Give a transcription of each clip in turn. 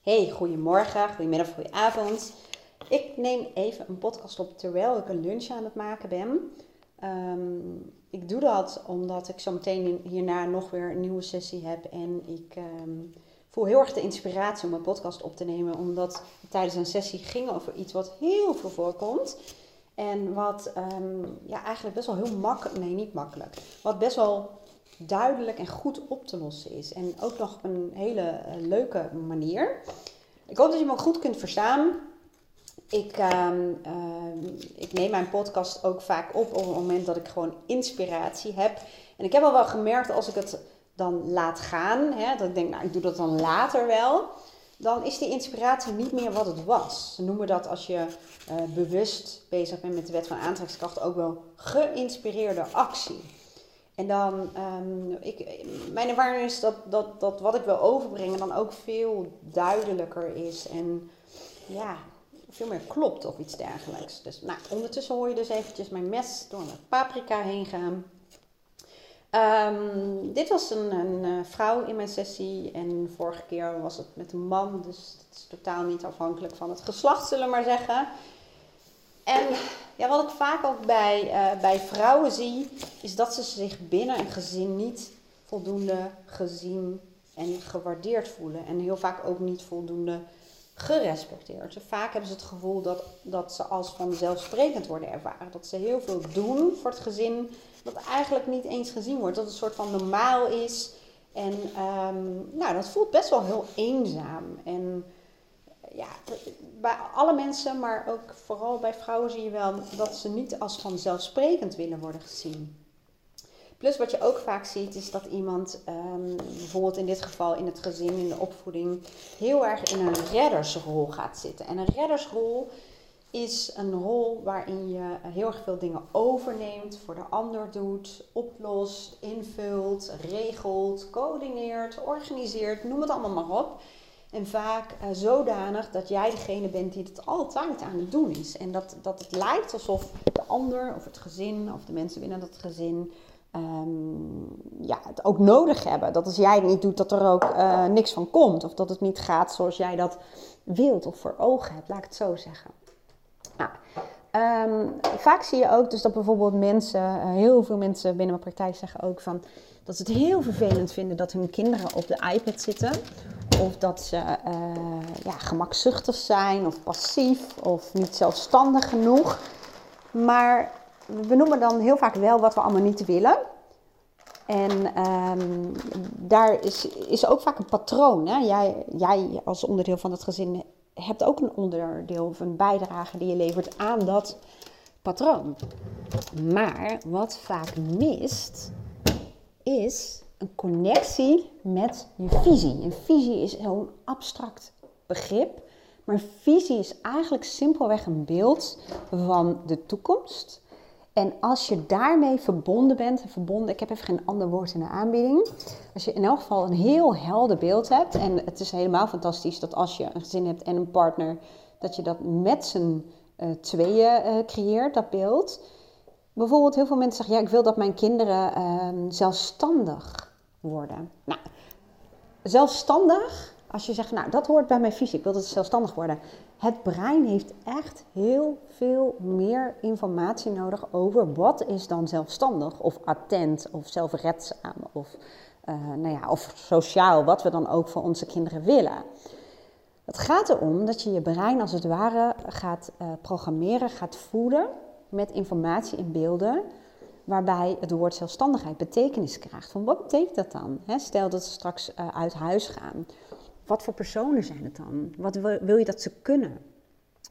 Hey, goedemorgen, goedemiddag, goedenavond. Ik neem even een podcast op terwijl ik een lunch aan het maken ben. Ehm, ik doe dat omdat ik zo meteen hierna nog weer een nieuwe sessie heb. En ik ehm, voel heel erg de inspiratie om een podcast op te nemen. Omdat tijdens een sessie ging over iets wat heel veel voorkomt. En wat ehm, ja, eigenlijk best wel heel makkelijk, nee niet makkelijk, wat best wel duidelijk en goed op te lossen is. En ook nog op een hele eh, leuke manier. Ik hoop dat je me goed kunt verstaan. Ik, ehm, ehm, ik neem mijn podcast ook vaak op op het moment dat ik gewoon inspiratie heb. En ik heb al wel gemerkt als ik het dan laat gaan, hè, dat ik denk, nou ik doe dat dan later wel. Dan is die inspiratie niet meer wat het was. Ze noemen dat als je uh, bewust bezig bent met de wet van aantrekkingskracht ook wel geïnspireerde actie. En dan, um, ik, mijn ervaring is dat, dat, dat wat ik wil overbrengen dan ook veel duidelijker is. En ja, veel meer klopt of iets dergelijks. Dus nou, ondertussen hoor je dus eventjes mijn mes door mijn paprika heen gaan. Um, dit was een, een, eh, vrouw in mijn sessie en vorige keer was het met een man. Dus het is totaal niet afhankelijk van het geslacht, zullen we maar zeggen. En ja, wat ik vaak ook bij, uh, bij vrouwen zie, is dat ze zich binnen een gezin niet voldoende gezien en gewaardeerd voelen. En heel vaak ook niet voldoende gerespecteerd. Vaak hebben ze het gevoel dat, dat ze als vanzelfsprekend worden ervaren. Dat ze heel veel doen voor het gezin, dat eigenlijk niet eens gezien wordt. Dat het een soort van normaal is. En um, nou, dat voelt best wel heel eenzaam. En ja, bij alle mensen, maar ook vooral bij vrouwen zie je wel dat ze niet als vanzelfsprekend willen worden gezien. Plus wat je ook vaak ziet is dat iemand, um, bijvoorbeeld in dit geval in het gezin, in de opvoeding, heel erg in een reddersrol gaat zitten. En een reddersrol is een rol waarin je heel erg veel dingen overneemt, voor de ander doet, oplost, invult, regelt, coördineert, organiseert, noem het allemaal maar op. En vaak uh, zodanig dat jij degene bent die het altijd aan het doen is. En dat, dat het lijkt alsof de ander of het gezin of de mensen binnen dat gezin um, ja, het ook nodig hebben. Dat als jij het niet doet, dat er ook uh, niks van komt. Of dat het niet gaat zoals jij dat wilt of voor ogen hebt, laat ik het zo zeggen. Nou, um, vaak zie je ook dus dat bijvoorbeeld mensen, uh, heel veel mensen binnen mijn praktijk zeggen ook van dat ze het heel vervelend vinden dat hun kinderen op de iPad zitten. Of dat ze uh, ja, gemakzuchtig zijn of passief of niet zelfstandig genoeg. Maar we noemen dan heel vaak wel wat we allemaal niet willen. En um, daar is, is ook vaak een patroon. Hè? Jij, jij als onderdeel van het gezin hebt ook een onderdeel of een bijdrage die je levert aan dat patroon. Maar wat vaak mist, is een connectie met je visie. Een visie is zo'n abstract begrip. Maar visie is eigenlijk simpelweg een beeld van de toekomst en als je daarmee verbonden bent, verbonden, ik heb even geen ander woord in de aanbieding. Als je in elk geval een heel helder beeld hebt, en het is helemaal fantastisch dat als je een gezin hebt en een partner, dat je dat met z'n uh, tweeën uh, creëert, dat beeld. Bijvoorbeeld, heel veel mensen zeggen: Ja, ik wil dat mijn kinderen uh, zelfstandig worden. Nou, zelfstandig als je zegt, nou dat hoort bij mijn visie, ik wil dat ze zelfstandig worden. Het brein heeft echt heel veel meer informatie nodig over wat is dan zelfstandig of attent of zelfredzaam of, uh, nou ja, of sociaal, wat we dan ook voor onze kinderen willen. Het gaat erom dat je je brein als het ware gaat uh, programmeren, gaat voeden met informatie en beelden waarbij het woord zelfstandigheid betekenis krijgt. Van wat betekent dat dan? stel dat ze straks uh, uit huis gaan wat voor personen zijn het dan? Wat wil je dat ze kunnen?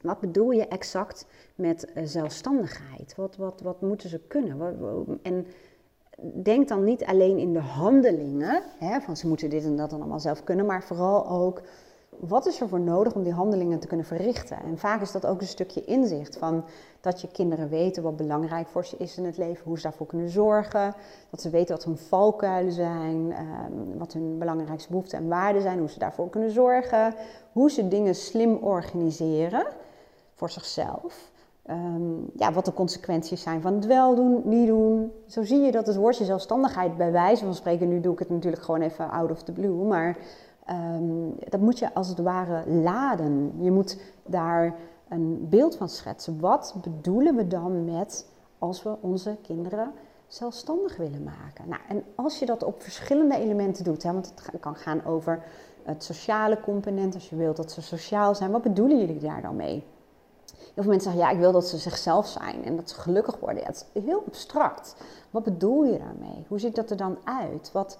Wat bedoel je exact met eh, zelfstandigheid? Wat, wat, wat moeten ze kunnen? En denk dan niet alleen in de handelingen, van ze moeten dit en dat dan allemaal zelf kunnen, maar vooral ook wat is er voor nodig om die handelingen te kunnen verrichten? En vaak is dat ook een stukje inzicht van dat je kinderen weten wat belangrijk voor ze is in het leven, hoe ze daarvoor kunnen zorgen, dat ze weten wat hun valkuilen zijn, ehm, wat hun belangrijkste behoeften en waarden zijn, hoe ze daarvoor kunnen zorgen, hoe ze dingen slim organiseren voor zichzelf. Um, ja, wat de consequenties zijn van het wel doen, niet doen. Zo zie je dat het woordje zelfstandigheid bij wijze van spreken, nu doe ik het natuurlijk gewoon even out of the blue, maar Ehm, dat moet je als het ware laden. Je moet daar een beeld van schetsen. Wat bedoelen we dan met als we onze kinderen zelfstandig willen maken? Nou, en als je dat op verschillende elementen doet, hè, want het kan gaan over het sociale component, als je wilt dat ze sociaal zijn, wat bedoelen jullie daar dan mee? Heel veel mensen zeggen, ja, ik wil dat ze zichzelf zijn en dat ze gelukkig worden. Ja, het is heel abstract. Wat bedoel je daarmee? Hoe ziet dat er dan uit? Wat,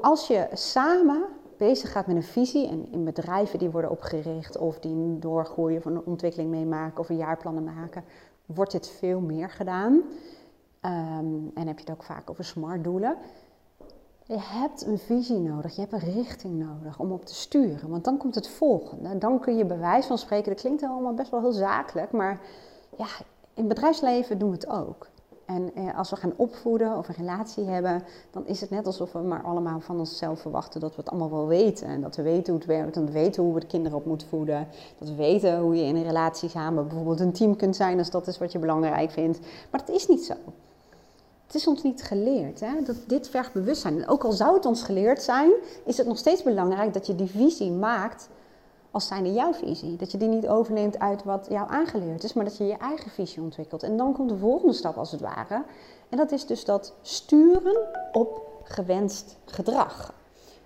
als je samen bezig gaat met een visie, en in bedrijven die worden opgericht of die doorgroeien van een ontwikkeling meemaken of een jaarplannen maken, wordt dit veel meer gedaan. Ehm, en heb je het ook vaak over smart doelen. Je hebt een visie nodig, je hebt een richting nodig om op te sturen. Want dan komt het volgende. Dan kun je bewijs van spreken. Dat klinkt allemaal best wel heel zakelijk, maar ja, in het bedrijfsleven doen we het ook. En eh, als we gaan opvoeden of een relatie hebben, dan is het net alsof we maar allemaal van onszelf verwachten dat we het allemaal wel weten. En dat we weten hoe het werkt, dat we weten hoe we de kinderen op moeten voeden. Dat we weten hoe je in een relatie samen bijvoorbeeld een team kunt zijn als dat is wat je belangrijk vindt. Maar dat is niet zo. Het is ons niet geleerd. Hè? Dat dit vergt bewustzijn. En ook al zou het ons geleerd zijn, is het nog steeds belangrijk dat je die visie maakt als zijnde jouw visie. Dat je die niet overneemt uit wat jou aangeleerd is, maar dat je je eigen visie ontwikkelt. En dan komt de volgende stap als het ware. En dat is dus dat sturen op gewenst gedrag.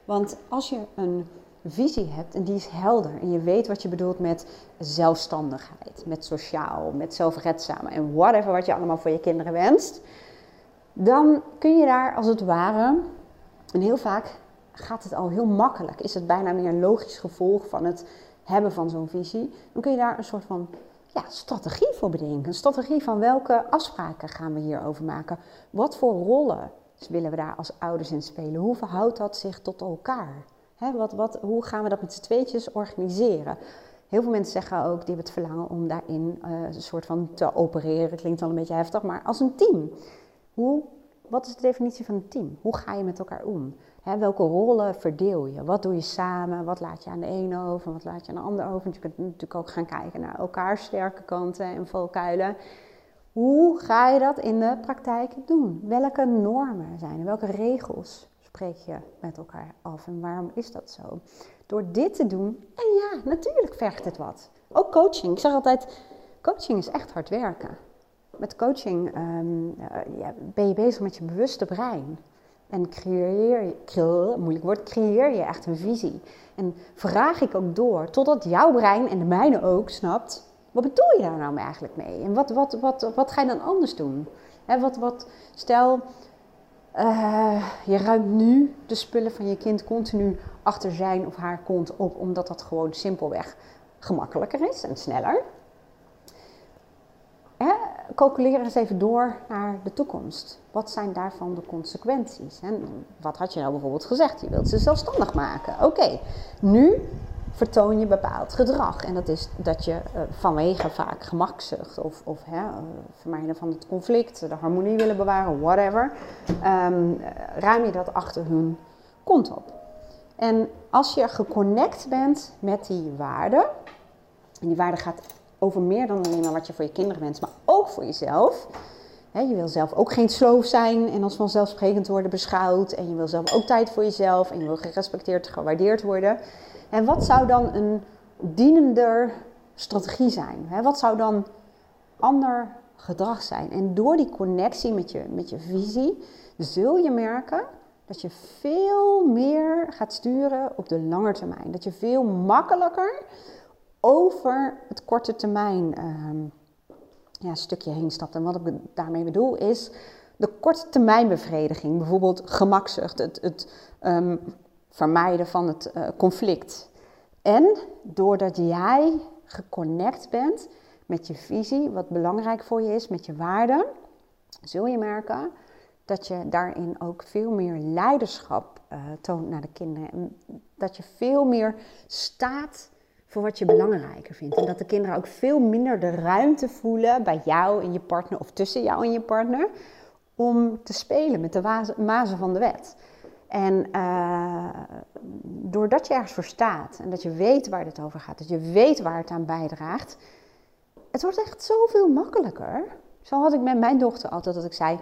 Want als je een visie hebt en die is helder en je weet wat je bedoelt met zelfstandigheid, met sociaal, met zelfredzaam en whatever wat je allemaal voor je kinderen wenst, dan kun je daar als het ware, en heel vaak gaat het al heel makkelijk, is het bijna meer een logisch gevolg van het hebben van zo'n visie, dan kun je daar een soort van ja, strategie voor bedenken. Een strategie van welke afspraken gaan we hierover maken? Wat voor rollen willen we daar als ouders in spelen? Hoe verhoudt dat zich tot elkaar? wat, wat, hoe gaan we dat met z'n tweetjes organiseren? Heel veel mensen zeggen ook, die hebben het verlangen om daarin uh, een soort van te opereren. Klinkt al een beetje heftig, maar als een team. Hoe, wat is de definitie van een team? Hoe ga je met elkaar om? Welke rollen verdeel je? Wat doe je samen? Wat laat je aan de ene over? Wat laat je aan de ander over? je kunt natuurlijk ook gaan kijken naar elkaars sterke kanten en valkuilen. Hoe ga je dat in de praktijk doen? Welke normen zijn er? Welke regels spreek je met elkaar af? En waarom is dat zo? Door dit te doen, en ja, natuurlijk vergt het wat. Ook coaching. Ik zeg altijd, coaching is echt hard werken. Met coaching um, ja, ben je bezig met je bewuste brein. En creëer je, moeilijk woord, creëer je echt een visie. En vraag ik ook door, totdat jouw brein en de mijne ook snapt, wat bedoel je daar nou eigenlijk mee? En wat, wat, wat, wat ga je dan anders doen? He, wat, wat, stel, uh, je ruimt nu de spullen van je kind continu achter zijn of haar kont op, omdat dat gewoon simpelweg gemakkelijker is en sneller. Hè, calculeer eens even door naar de toekomst. Wat zijn daarvan de consequenties? En wat had je nou bijvoorbeeld gezegd? Je wilt ze zelfstandig maken. Oké, nu vertoon je bepaald gedrag. En dat is dat je uh, vanwege vaak gemakzucht of, of hè, uh, vermijden van het conflict, de harmonie willen bewaren, whatever, um, ruim je dat achter hun kont op. En als je geconnect bent met die waarde, en die waarde gaat over meer dan alleen maar wat je voor je kinderen wenst, maar ook voor jezelf. je wil zelf ook geen sloof zijn en als vanzelfsprekend worden beschouwd. En je wil zelf ook tijd voor jezelf en je wil gerespecteerd, gewaardeerd worden. En wat zou dan een dienender strategie zijn? wat zou dan ander gedrag zijn? En door die connectie met je, met je visie zul je merken dat je veel meer gaat sturen op de lange termijn. Dat je veel makkelijker over het korte termijn ehm, ja, stukje heen stapt. En wat ik daarmee bedoel is de korte termijn bevrediging. Bijvoorbeeld gemakzucht, het, het um, vermijden van het uh, conflict. En doordat jij geconnect bent met je visie, wat belangrijk voor je is, met je waarden, zul je merken dat je daarin ook veel meer leiderschap uh, toont naar de kinderen. En dat je veel meer staat voor wat je belangrijker vindt. En dat de kinderen ook veel minder de ruimte voelen bij jou en je partner of tussen jou en je partner om te spelen met de mazen van de wet. En uh, doordat je ergens voor staat en dat je weet waar het over gaat, dat je weet waar het aan bijdraagt, het wordt echt zoveel makkelijker. Zo had ik met mijn dochter altijd dat ik zei: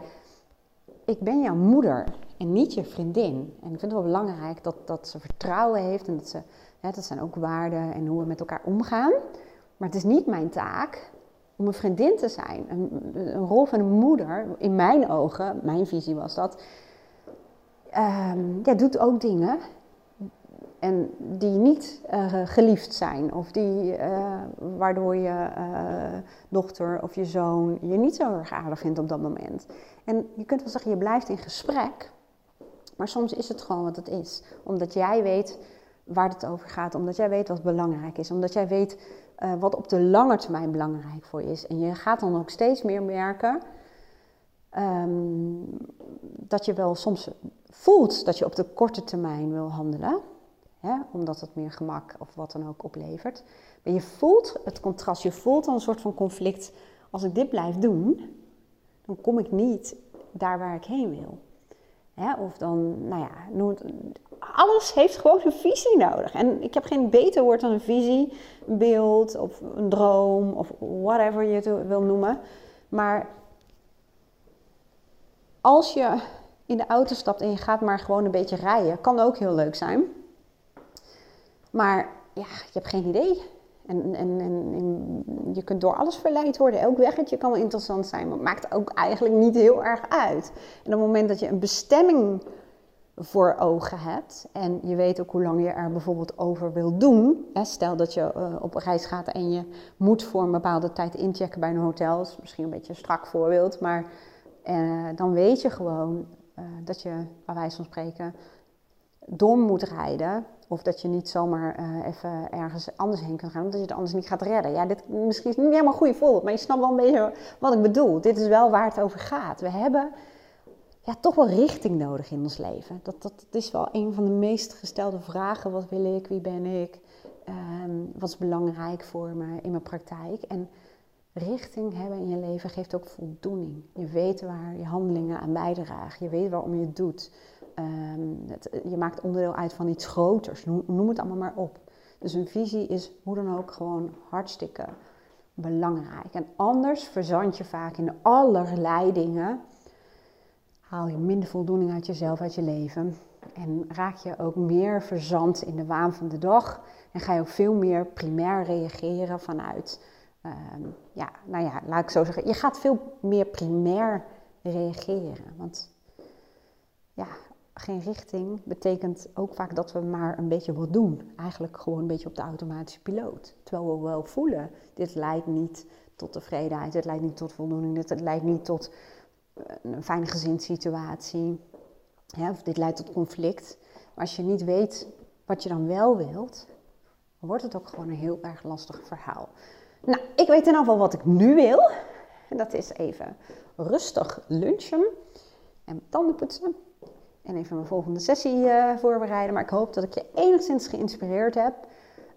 Ik ben jouw moeder En niet je vriendin. En ik vind het wel belangrijk dat, dat ze vertrouwen heeft en dat ze, dat zijn ook waarden en hoe we met elkaar omgaan. Maar het is niet mijn taak om een vriendin te zijn. Een, een rol van een moeder, in mijn ogen, mijn visie was dat, um, ja, doet ook dingen en die niet uh, geliefd zijn. Of die, uh, waardoor je uh, dochter of je zoon je niet zo erg aardig vindt op dat moment. En je kunt wel zeggen, je blijft in gesprek. Maar soms is het gewoon wat het is. Omdat jij weet waar het over gaat. Omdat jij weet wat belangrijk is. Omdat jij weet wat op de lange termijn belangrijk voor je is. En je gaat dan ook steeds meer merken... Um, dat je wel soms voelt dat je op de korte termijn wil handelen omdat het meer gemak of wat dan ook oplevert. Maar je voelt het contrast, je voelt dan een soort van conflict. Als ik dit blijf doen, dan kom ik niet daar waar ik heen wil. Of dan, nou ja, alles heeft gewoon een visie nodig. En ik heb geen beter woord dan een visie, een beeld of een droom of whatever je het wil noemen. Maar als je in de auto stapt en je gaat maar gewoon een beetje rijden, kan ook heel leuk zijn. Maar ja, je hebt geen idee. En, en, en, je kunt door alles verleid worden. Elk weggetje kan wel interessant zijn, maar het maakt ook eigenlijk niet heel erg uit. En op het moment dat je een bestemming voor ogen hebt en je weet ook hoe lang je er bijvoorbeeld over wil doen. Stel dat je uh, op reis gaat en je moet voor een bepaalde tijd inchecken bij een hotel. Dat is misschien een beetje een strak voorbeeld, maar uh, dan weet je gewoon uh, dat je, bij wijze van spreken, door moet rijden of dat je niet zomaar uh, even ergens anders heen kan gaan, omdat je het anders niet gaat redden. Ja, dit misschien is niet helemaal een goede voorbeeld, maar je snapt wel een beetje wat ik bedoel. Dit is wel waar het over gaat. We hebben ja, toch wel richting nodig in ons leven. Dat, dat, is wel een van de meest gestelde vragen. Wat wil ik? Wie ben ik? Um, wat is belangrijk voor me in mijn praktijk? En richting hebben in je leven geeft ook voldoening. Je weet waar je handelingen aan bijdragen. Je weet waarom je het doet. Um, het, je maakt onderdeel uit van iets groters. Noem, het allemaal maar op. Dus een visie is hoe dan ook gewoon hartstikke belangrijk. En anders verzand je vaak in allerlei dingen. Haal je minder voldoening uit jezelf, uit je leven. En raak je ook meer verzand in de waan van de dag. En ga je ook veel meer primair reageren vanuit, um, ja, nou ja, laat ik zo zeggen. Je gaat veel meer primair reageren. Want ja, geen richting betekent ook vaak dat we maar een beetje wat doen. Eigenlijk gewoon een beetje op de automatische piloot. Terwijl we wel voelen, dit leidt niet tot tevredenheid, dit leidt niet tot voldoening, dit leidt niet tot eh, een fijne gezinssituatie. Of dit leidt tot conflict. Maar als je niet weet wat je dan wel wilt, wordt het ook gewoon een heel erg lastig verhaal. Nou, ik weet in ieder geval wat ik nu wil. En dat is even rustig lunchen en tanden poetsen en even mijn volgende sessie uh, voorbereiden. Maar ik hoop dat ik je enigszins geïnspireerd heb.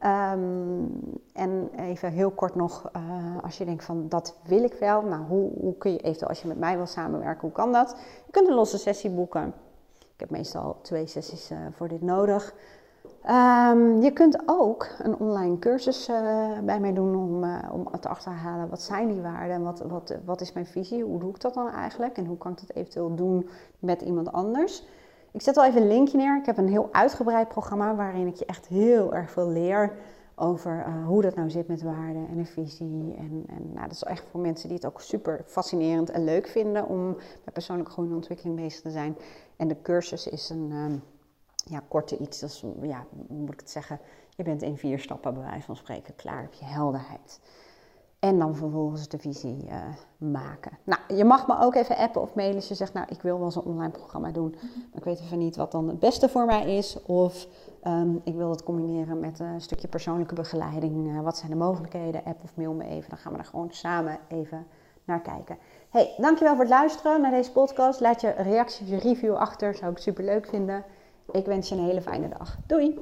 Um, en even heel kort nog, uh, als je denkt van dat wil ik wel. Nou, hoe, hoe kun je eventueel als je met mij wil samenwerken, hoe kan dat? Je kunt een losse sessie boeken. Ik heb meestal twee sessies uh, voor dit nodig. Um, je kunt ook een online cursus uh, bij mij doen om, uh, om te achterhalen wat zijn die waarden en wat, wat, wat is mijn visie, hoe doe ik dat dan eigenlijk en hoe kan ik dat eventueel doen met iemand anders. Ik zet wel even een linkje neer. Ik heb een heel uitgebreid programma waarin ik je echt heel erg veel leer over uh, hoe dat nou zit met waarden en een visie. En, en nou, dat is echt voor mensen die het ook super fascinerend en leuk vinden om met persoonlijke groei en ontwikkeling bezig te zijn. En de cursus is een um, ja, korte iets, dat is, ja, moet ik het zeggen, je bent in vier stappen bij wijze van spreken klaar, heb je helderheid. En dan vervolgens de visie uh, maken. Nou, je mag me ook even appen of mailen als je zegt, nou, ik wil wel zo'n online programma doen. Maar ik weet even niet wat dan het beste voor mij is. Of um, ik wil het combineren met een stukje persoonlijke begeleiding. Uh, wat zijn de mogelijkheden? App of mail me even. Dan gaan we er gewoon samen even naar kijken. Hey, dankjewel voor het luisteren naar deze podcast. Laat je reactie of je review achter. Zou ik super leuk vinden. Ik wens je een hele fijne dag. Doei!